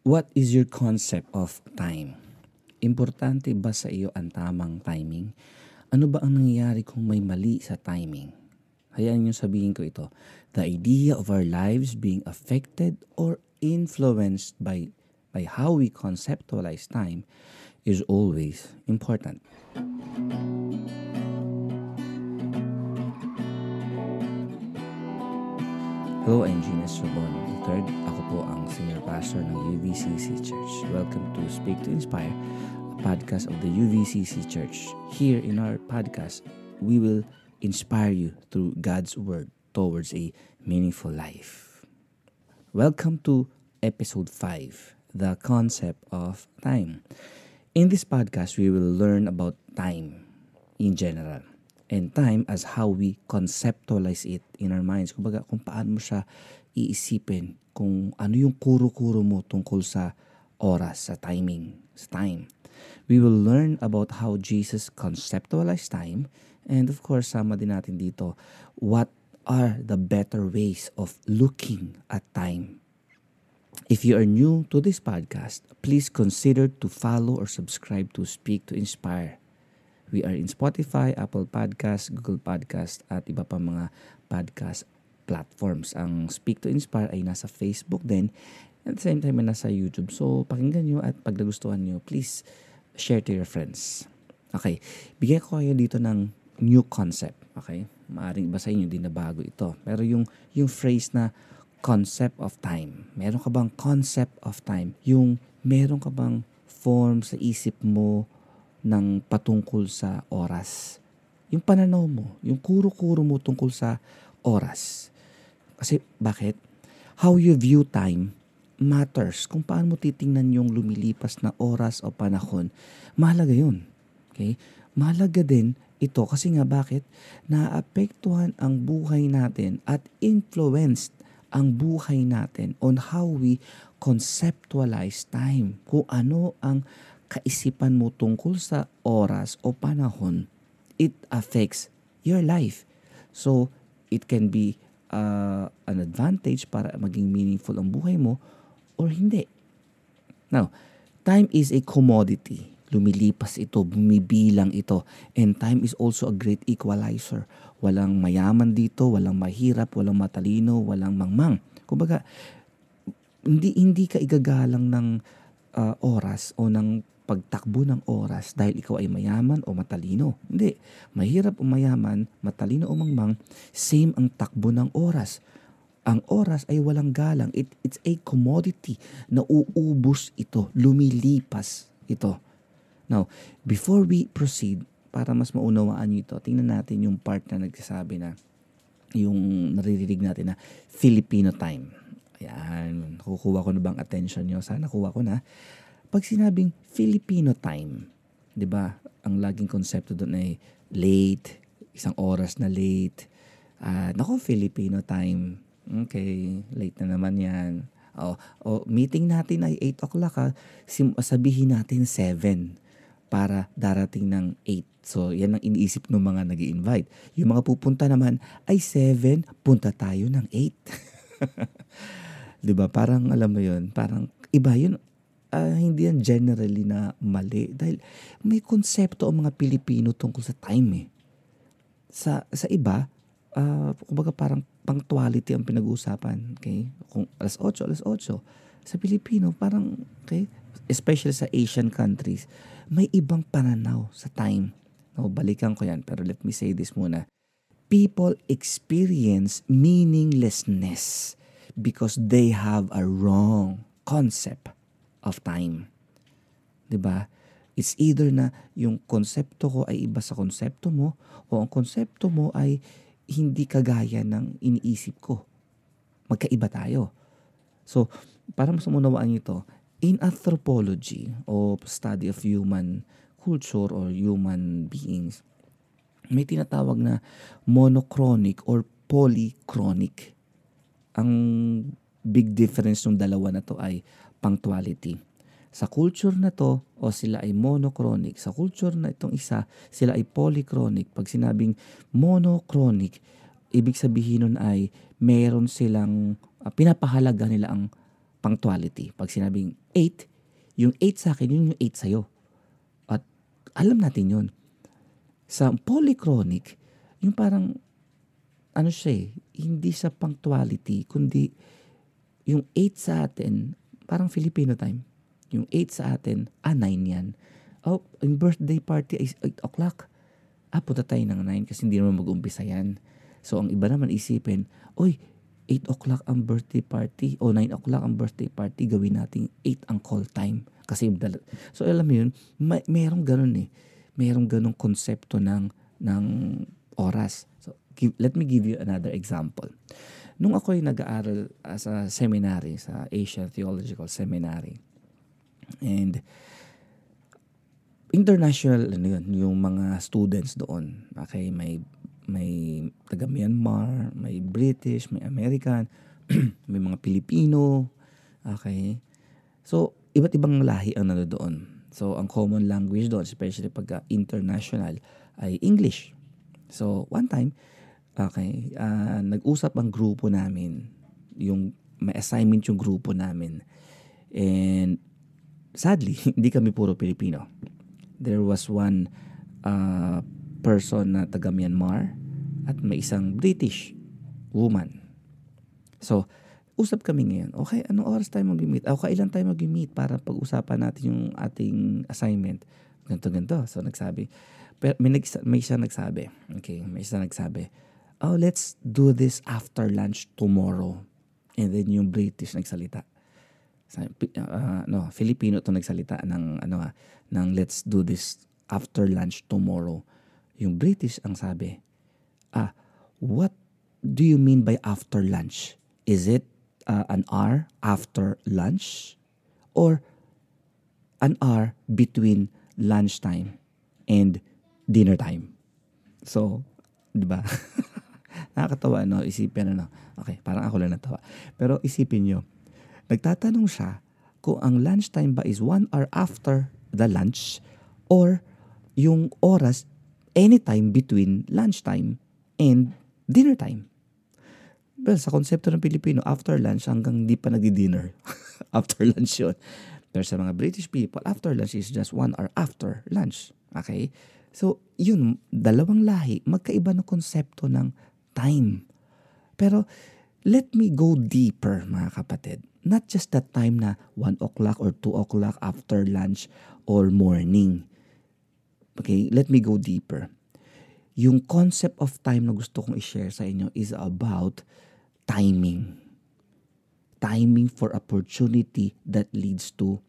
What is your concept of time? Importante ba sa iyo ang tamang timing? Ano ba ang nangyayari kung may mali sa timing? Hayaan niyo sabihin ko ito. The idea of our lives being affected or influenced by by how we conceptualize time is always important. Hello, I'm Gina Sorbon III. Ako po ang senior pastor ng UVCC Church. Welcome to Speak to Inspire, a podcast of the UVCC Church. Here in our podcast, we will inspire you through God's Word towards a meaningful life. Welcome to episode 5, the concept of time. In this podcast, we will learn about time in general and time as how we conceptualize it in our minds. Kumbaga, kung paano mo siya iisipin, kung ano yung kuro-kuro mo tungkol sa oras, sa timing, sa time. We will learn about how Jesus conceptualized time and of course, sama din natin dito, what are the better ways of looking at time. If you are new to this podcast, please consider to follow or subscribe to Speak to Inspire We are in Spotify, Apple Podcast, Google Podcast at iba pa mga podcast platforms. Ang Speak to Inspire ay nasa Facebook din at the same time ay nasa YouTube. So pakinggan nyo at pag nagustuhan nyo, please share to your friends. Okay, bigyan ko kayo dito ng new concept. Okay, maaring iba sa inyo din na bago ito. Pero yung, yung phrase na concept of time. Meron ka bang concept of time? Yung meron ka bang form sa isip mo ng patungkol sa oras. Yung pananaw mo, yung kuro-kuro mo tungkol sa oras. Kasi bakit? How you view time matters. Kung paano mo titingnan yung lumilipas na oras o panahon, mahalaga yun. Okay? Mahalaga din ito kasi nga bakit? Naapektuhan ang buhay natin at influenced ang buhay natin on how we conceptualize time. Kung ano ang kaisipan mo tungkol sa oras o panahon, it affects your life. So, it can be uh, an advantage para maging meaningful ang buhay mo or hindi. Now, time is a commodity. Lumilipas ito, bumibilang ito. And time is also a great equalizer. Walang mayaman dito, walang mahirap, walang matalino, walang mangmang. Kumbaga, hindi hindi ka igagalang ng uh, oras o ng pagtakbo ng oras dahil ikaw ay mayaman o matalino. Hindi. Mahirap o mayaman, matalino o mangmang, same ang takbo ng oras. Ang oras ay walang galang. It, it's a commodity na uubos ito, lumilipas ito. Now, before we proceed, para mas maunawaan nyo ito, tingnan natin yung part na nagsasabi na yung naririnig natin na Filipino time. Ayan, kukuha ko na bang attention nyo? Sana kuha ko na. Pag sinabing Filipino time, 'di ba? Ang laging konsepto doon ay late, isang oras na late. Uh, nako, Filipino time. Okay, late na naman 'yan. Oh, oh, meeting natin ay 8 o'clock ha. Sim- sabihin natin 7 para darating ng 8. So, yan ang iniisip ng mga nag invite Yung mga pupunta naman ay 7, punta tayo ng 8. 'Di ba? Parang alam mo 'yun, parang iba 'yun uh, hindi yan generally na mali. Dahil may konsepto ang mga Pilipino tungkol sa time eh. Sa, sa iba, uh, kumbaga parang punctuality ang pinag-uusapan. Okay? Kung alas 8, alas 8. Sa Pilipino, parang, okay, especially sa Asian countries, may ibang pananaw sa time. No, balikan ko yan, pero let me say this muna. People experience meaninglessness because they have a wrong concept of time. 'Di ba? It's either na yung konsepto ko ay iba sa konsepto mo o ang konsepto mo ay hindi kagaya ng iniisip ko. Magkaiba tayo. So, para mas umunawaan ito, in anthropology o study of human culture or human beings, may tinatawag na monochronic or polychronic. Ang big difference ng dalawa na to ay punctuality. Sa culture na to, o sila ay monochronic. Sa culture na itong isa, sila ay polychronic. Pag sinabing monochronic, ibig sabihin nun ay meron silang, uh, pinapahalaga nila ang punctuality. Pag sinabing 8, yung 8 sa akin, yun yung 8 sa'yo. At alam natin yun. Sa polychronic, yung parang, ano siya eh, hindi sa punctuality, kundi yung 8 sa atin, parang Filipino time. Yung 8 sa atin, ah, 9 yan. Oh, yung birthday party ay 8 o'clock. Ah, punta tayo ng 9 kasi hindi naman mag-umpisa yan. So, ang iba naman isipin, oy, 8 o'clock ang birthday party o 9 o'clock ang birthday party, gawin natin 8 ang call time. Kasi, so alam mo yun, may, merong ganun eh. Merong ganung konsepto ng, ng oras. So, give, let me give you another example. Nung ako'y nag-aaral sa seminary, sa Asian Theological Seminary, and international ano yun, yung mga students doon. Okay, may may taga Myanmar, may British, may American, may mga Pilipino. Okay? So, iba't ibang lahi ang nandoon. So, ang common language doon, especially pagka international, ay English. So, one time, okay, uh, nag-usap ang grupo namin. Yung may assignment yung grupo namin. And sadly, hindi kami puro Pilipino. There was one uh, person na taga Myanmar at may isang British woman. So, usap kami ngayon. Okay, anong oras tayo mag-meet? O, kailan tayo mag-meet para pag-usapan natin yung ating assignment? Ganto, ganto. So, nagsabi. Pero may, nag, may isa nagsabi. Okay, may isa nagsabi. Oh, let's do this after lunch tomorrow. And then yung British nagsalita. Uh, no, Filipino to nagsalita ng ano ah, ng let's do this after lunch tomorrow. Yung British ang sabi, ah, what do you mean by after lunch? Is it uh, an hour after lunch or an hour between lunchtime and dinner time? So, di ba? Nakakatawa, no? Isipin, ano? Okay, parang ako lang natawa. Pero isipin nyo, nagtatanong siya kung ang lunchtime ba is one hour after the lunch or yung oras anytime between lunchtime and dinner time. Well, sa konsepto ng Pilipino, after lunch hanggang di pa nagdi-dinner. after lunch yun. Pero sa mga British people, after lunch is just one hour after lunch. Okay? So, yun, dalawang lahi, magkaiba ng konsepto ng time. Pero, let me go deeper, mga kapatid. Not just that time na 1 o'clock or 2 o'clock after lunch or morning. Okay, let me go deeper yung concept of time na gusto kong i-share sa inyo is about timing. Timing for opportunity that leads to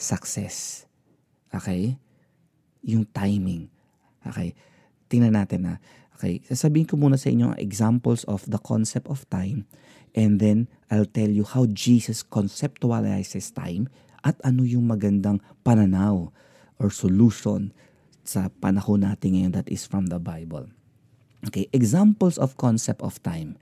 success. Okay? Yung timing. Okay? Tingnan natin na. Okay? Sasabihin ko muna sa inyo ang examples of the concept of time and then I'll tell you how Jesus conceptualizes time at ano yung magandang pananaw or solution sa panahon natin ngayon that is from the Bible. Okay, examples of concept of time.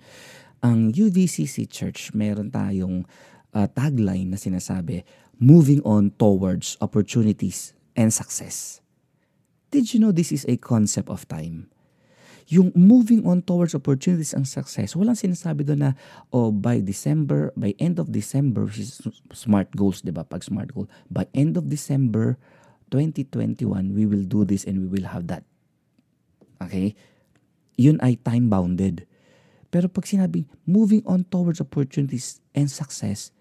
Ang UVCC Church, meron tayong uh, tagline na sinasabi, moving on towards opportunities and success. Did you know this is a concept of time? Yung moving on towards opportunities and success, walang sinasabi doon na, oh, by December, by end of December, smart goals, di ba? Pag smart goal, by end of December, 2021, we will do this and we will have that. Okay? Yun ay time-bounded. Pero pag sinabing moving on towards opportunities and success,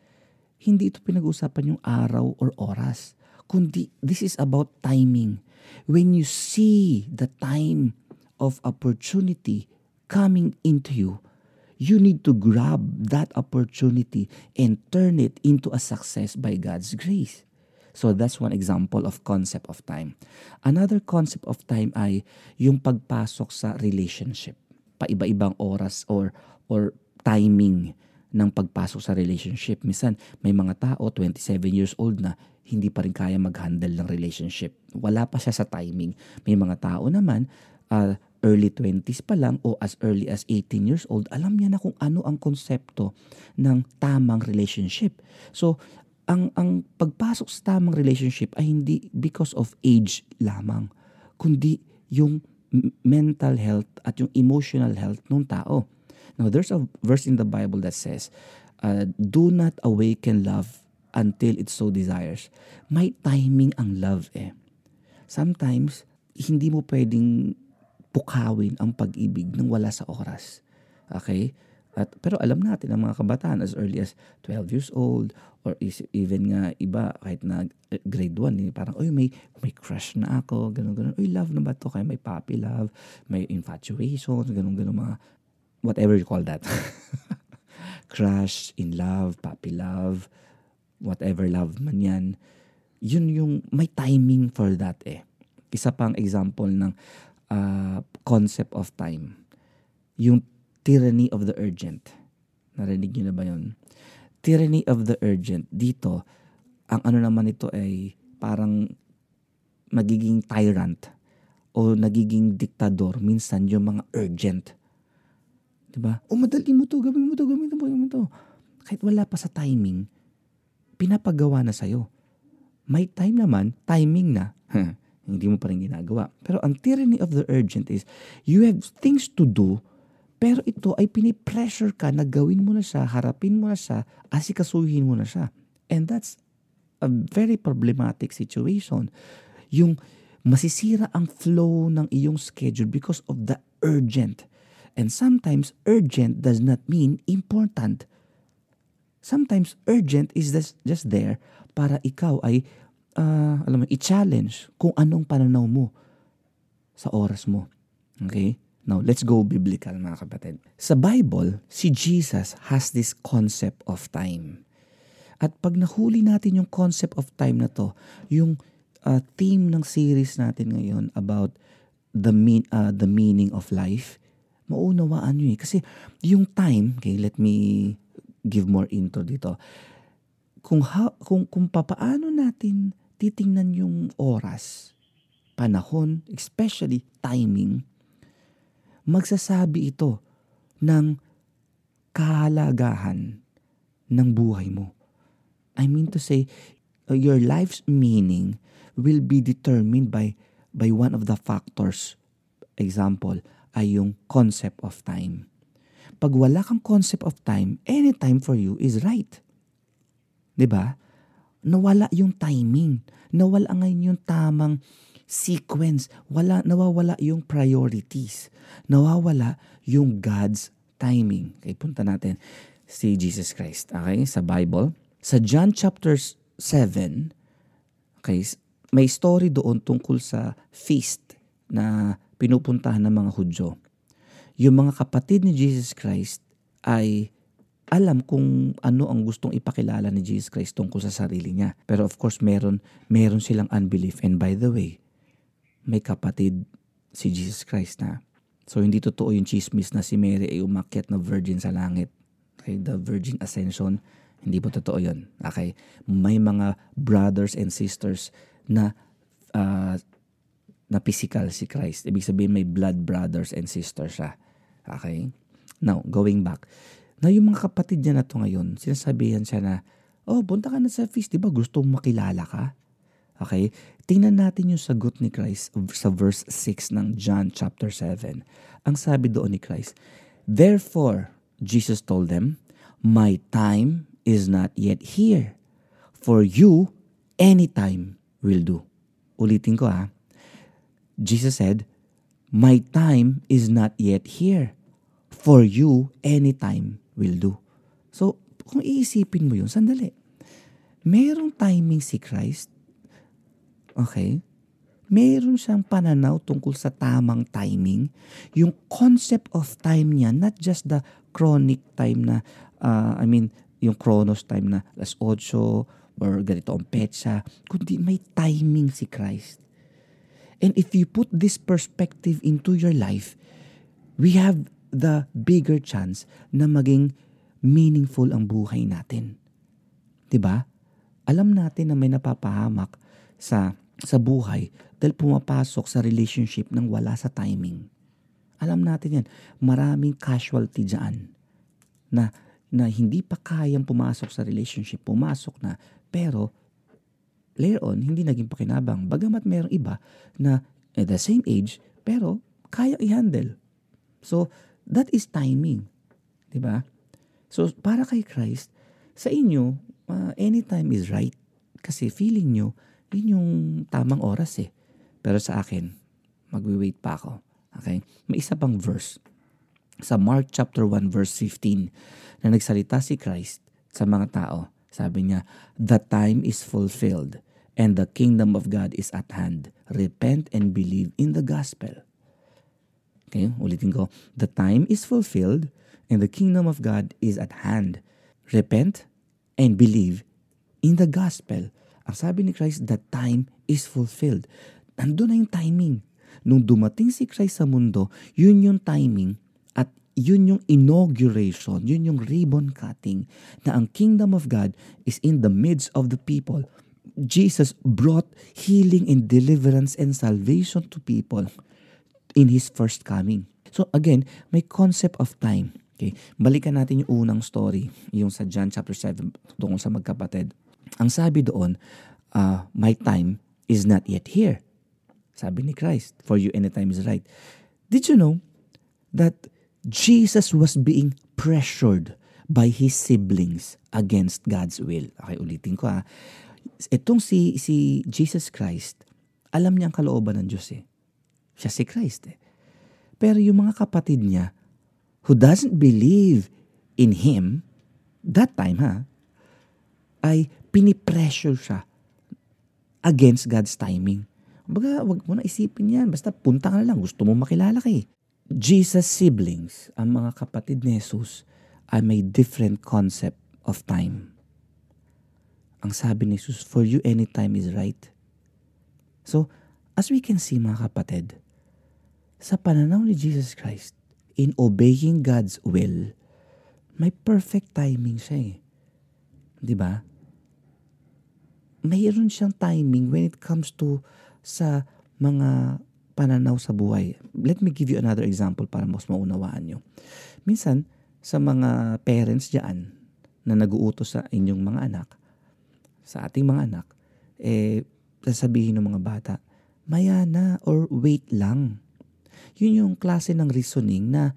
hindi ito pinag-uusapan yung araw or oras. Kundi this is about timing. When you see the time of opportunity coming into you, you need to grab that opportunity and turn it into a success by God's grace. So that's one example of concept of time. Another concept of time ay yung pagpasok sa relationship. Paiba-ibang oras or or timing ng pagpasok sa relationship. Minsan, may mga tao, 27 years old na, hindi pa rin kaya mag-handle ng relationship. Wala pa siya sa timing. May mga tao naman, uh, early 20s pa lang o as early as 18 years old, alam niya na kung ano ang konsepto ng tamang relationship. So, ang ang pagpasok sa tamang relationship ay hindi because of age lamang, kundi yung mental health at yung emotional health ng tao. Now, there's a verse in the Bible that says, uh, Do not awaken love until it so desires. May timing ang love eh. Sometimes, hindi mo pwedeng pukawin ang pag-ibig nang wala sa oras. Okay? At, pero alam natin ang mga kabataan as early as 12 years old or is, even nga iba kahit na grade 1 eh, parang oy may may crush na ako ganun ganun. Oy love na ba to? Kaya may puppy love may infatuation ganun ganun mga whatever you call that. Crush in love puppy love whatever love man yan. Yun yung may timing for that eh. Isa pang example ng uh, concept of time yung tyranny of the urgent. Narinig niyo na ba yun? Tyranny of the urgent. Dito, ang ano naman ito ay parang magiging tyrant o nagiging diktador minsan yung mga urgent. 'Di ba? O madali mo to, gawin mo to, gawin mo to, gawin mo to. Kahit wala pa sa timing, pinapagawa na sa'yo. May time naman, timing na. Hindi mo pa rin ginagawa. Pero ang tyranny of the urgent is, you have things to do pero ito ay pinipressure ka na gawin mo na siya, harapin mo na siya, asikasuhin mo na siya. And that's a very problematic situation. Yung masisira ang flow ng iyong schedule because of the urgent. And sometimes urgent does not mean important. Sometimes urgent is just, just there para ikaw ay uh, alam mo, i-challenge kung anong pananaw mo sa oras mo. Okay? Now, let's go biblical mga kapatid. Sa Bible, si Jesus has this concept of time. At pag nahuli natin yung concept of time na to, yung uh, theme ng series natin ngayon about the mean uh, the meaning of life, maunawaan nyo eh. Kasi yung time, okay, let me give more intro dito. Kung, ha, kung, kung papaano natin titingnan yung oras, panahon, especially timing, magsasabi ito ng kahalagahan ng buhay mo. I mean to say, uh, your life's meaning will be determined by by one of the factors. Example, ay yung concept of time. Pag wala kang concept of time, any time for you is right. 'Di ba? Nawala yung timing. Nawala ngayon yung tamang sequence. Wala, nawawala yung priorities. Nawawala yung God's timing. Okay, punta natin si Jesus Christ. Okay, sa Bible. Sa John chapter 7, okay, may story doon tungkol sa feast na pinupuntahan ng mga Hudyo. Yung mga kapatid ni Jesus Christ ay alam kung ano ang gustong ipakilala ni Jesus Christ tungkol sa sarili niya. Pero of course, meron, meron silang unbelief. And by the way, may kapatid si Jesus Christ na. So hindi totoo yung chismis na si Mary ay umakyat na virgin sa langit. Okay, the virgin ascension, hindi po totoo yun. Okay, may mga brothers and sisters na uh, na physical si Christ. Ibig sabihin may blood brothers and sisters siya. Okay? Now, going back. Na yung mga kapatid niya na to ngayon, sinasabihan siya na, oh, punta ka na sa feast, di ba gusto makilala ka? Okay? Tingnan natin yung sagot ni Christ sa verse 6 ng John chapter 7. Ang sabi doon ni Christ, Therefore, Jesus told them, My time is not yet here. For you, any time will do. Ulitin ko ha. Jesus said, My time is not yet here. For you, any time will do. So, kung iisipin mo yun, sandali. Merong timing si Christ Okay? Meron siyang pananaw tungkol sa tamang timing. Yung concept of time niya, not just the chronic time na, uh, I mean, yung chronos time na alas 8 or ganito ang petsa, kundi may timing si Christ. And if you put this perspective into your life, we have the bigger chance na maging meaningful ang buhay natin. 'Di ba? Alam natin na may napapahamak sa sa buhay dahil pumapasok sa relationship ng wala sa timing. Alam natin yan, maraming casualty dyan na, na hindi pa kayang pumasok sa relationship, pumasok na, pero later on, hindi naging pakinabang. Bagamat mayroong iba na at the same age, pero kaya i-handle. So, that is timing. 'di ba? So, para kay Christ, sa inyo, uh, anytime is right. Kasi feeling nyo, yun yung tamang oras eh. Pero sa akin, magwi-wait pa ako. Okay? May isa pang verse. Sa Mark chapter 1 verse 15 na nagsalita si Christ sa mga tao. Sabi niya, The time is fulfilled and the kingdom of God is at hand. Repent and believe in the gospel. Okay, ulitin ko. The time is fulfilled and the kingdom of God is at hand. Repent and believe in the gospel. Ang sabi ni Christ, the time is fulfilled. Nandun na yung timing. Nung dumating si Christ sa mundo, yun yung timing at yun yung inauguration, yun yung ribbon cutting na ang kingdom of God is in the midst of the people. Jesus brought healing and deliverance and salvation to people in His first coming. So again, may concept of time. Okay? Balikan natin yung unang story, yung sa John chapter 7 tungkol sa magkapatid. Ang sabi doon, uh, my time is not yet here. Sabi ni Christ, for you anytime is right. Did you know that Jesus was being pressured by his siblings against God's will? Okay, ulitin ko ha. Itong si, si Jesus Christ, alam niya ang kalooban ng Diyos eh. Siya si Christ eh. Pero yung mga kapatid niya who doesn't believe in Him, that time ha, ay pinipressure siya against God's timing. Baga, wag mo na isipin yan. Basta punta ka na lang. Gusto mo makilala kay. Jesus' siblings, ang mga kapatid ni Jesus, ay may different concept of time. Ang sabi ni Jesus, for you any time is right. So, as we can see mga kapatid, sa pananaw ni Jesus Christ, in obeying God's will, may perfect timing siya eh. Di ba? Mayroon siyang timing when it comes to sa mga pananaw sa buhay. Let me give you another example para mas maunawaan nyo. Minsan, sa mga parents dyan na nag-uutos sa inyong mga anak, sa ating mga anak, eh, sasabihin ng mga bata, maya na or wait lang. Yun yung klase ng reasoning na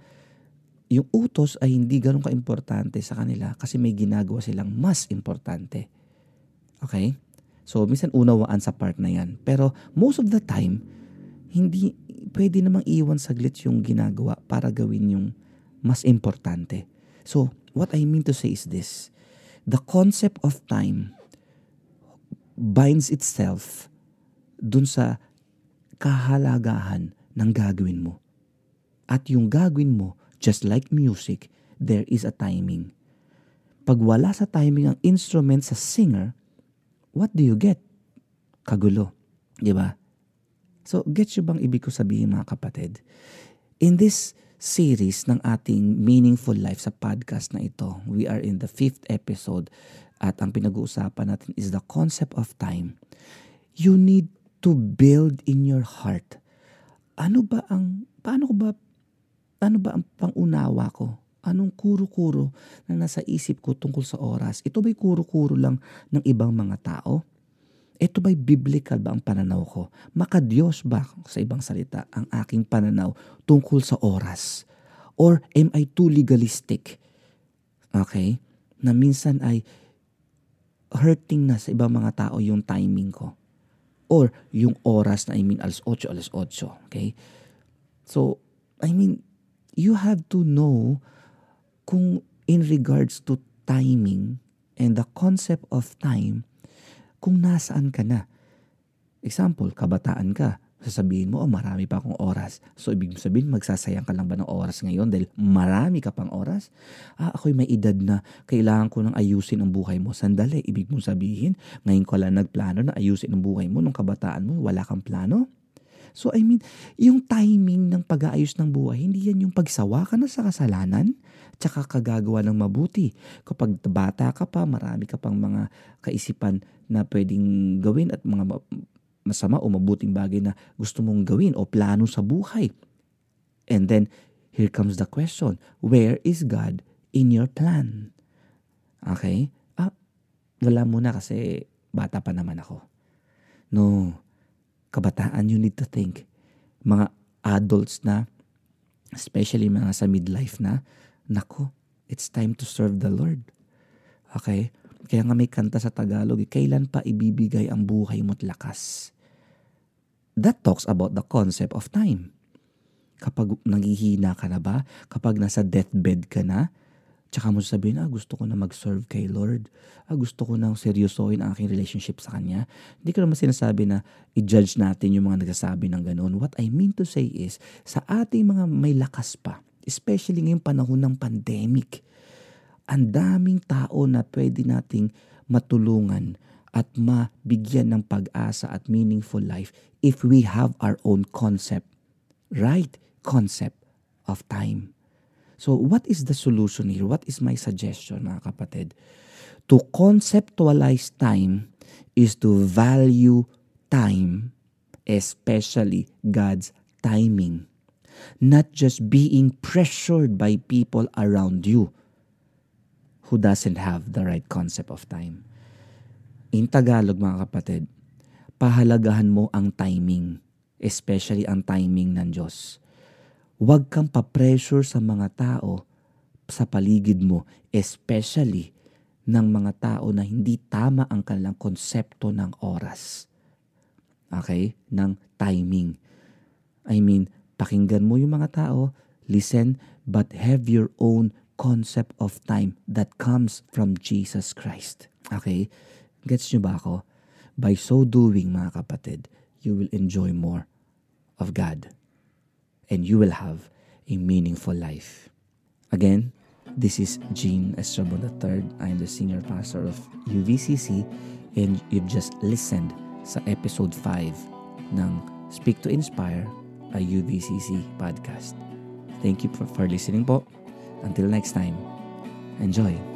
yung utos ay hindi ganun ka-importante sa kanila kasi may ginagawa silang mas importante. Okay? So, minsan unawaan sa part na yan. Pero most of the time, hindi pwede namang iwan saglit yung ginagawa para gawin yung mas importante. So, what I mean to say is this. The concept of time binds itself dun sa kahalagahan ng gagawin mo. At yung gagawin mo, just like music, there is a timing. Pag wala sa timing ang instrument sa singer, what do you get? Kagulo. Di ba? So, get you bang ibig ko sabihin mga kapatid? In this series ng ating Meaningful Life sa podcast na ito, we are in the fifth episode at ang pinag-uusapan natin is the concept of time. You need to build in your heart ano ba ang, paano ko ba, ano ba ang pangunawa ko? Anong kuro-kuro na nasa isip ko tungkol sa oras? Ito ba'y kuro-kuro lang ng ibang mga tao? Ito ba'y biblical ba ang pananaw ko? Makadiyos ba sa ibang salita ang aking pananaw tungkol sa oras? Or am I too legalistic? Okay? Na minsan ay hurting na sa ibang mga tao yung timing ko or yung oras na I mean alas 8, alas 8. Okay? So, I mean, you have to know kung in regards to timing and the concept of time, kung nasaan ka na. Example, kabataan ka sasabihin mo, oh, marami pa akong oras. So, ibig sabihin, magsasayang ka lang ba ng oras ngayon dahil marami ka pang oras? Ah, ako'y may edad na kailangan ko nang ayusin ang buhay mo. Sandali, ibig mong sabihin, ngayon ko lang nagplano na ayusin ang buhay mo nung kabataan mo, wala kang plano? So, I mean, yung timing ng pag-aayos ng buhay, hindi yan yung pagsawa ka na sa kasalanan, tsaka kagagawa ng mabuti. Kapag bata ka pa, marami ka pang mga kaisipan na pwedeng gawin at mga masama o mabuting bagay na gusto mong gawin o plano sa buhay. And then, here comes the question, where is God in your plan? Okay? Ah, wala muna kasi bata pa naman ako. No, kabataan you need to think. Mga adults na, especially mga sa midlife na, nako, it's time to serve the Lord. Okay? Kaya nga may kanta sa Tagalog, kailan pa ibibigay ang buhay mo't lakas? That talks about the concept of time. Kapag nangihina ka na ba? Kapag nasa deathbed ka na? Tsaka mo sabihin, ah, gusto ko na mag-serve kay Lord. Ah, gusto ko na seryosohin ang aking relationship sa Kanya. Hindi ko naman sinasabi na i-judge natin yung mga nagsasabi ng ganoon. What I mean to say is, sa ating mga may lakas pa, especially ngayong panahon ng pandemic, ang daming tao na pwede nating matulungan at mabigyan ng pag-asa at meaningful life if we have our own concept, right concept of time. So what is the solution here? What is my suggestion mga kapatid? To conceptualize time is to value time, especially God's timing. Not just being pressured by people around you who doesn't have the right concept of time. In Tagalog mga kapatid, pahalagahan mo ang timing, especially ang timing ng Diyos. Huwag kang pa-pressure sa mga tao sa paligid mo, especially ng mga tao na hindi tama ang kanilang konsepto ng oras. Okay? Ng timing. I mean, pakinggan mo yung mga tao, listen, but have your own concept of time that comes from Jesus Christ. Okay? Gets nyo ba ako? By so doing, mga kapatid, you will enjoy more of God and you will have a meaningful life. Again, this is Gene Estrabon III. I'm the senior pastor of UVCC and you've just listened sa episode 5 ng Speak to Inspire, a UVCC podcast. Thank you for, for listening po. Until next time, enjoy.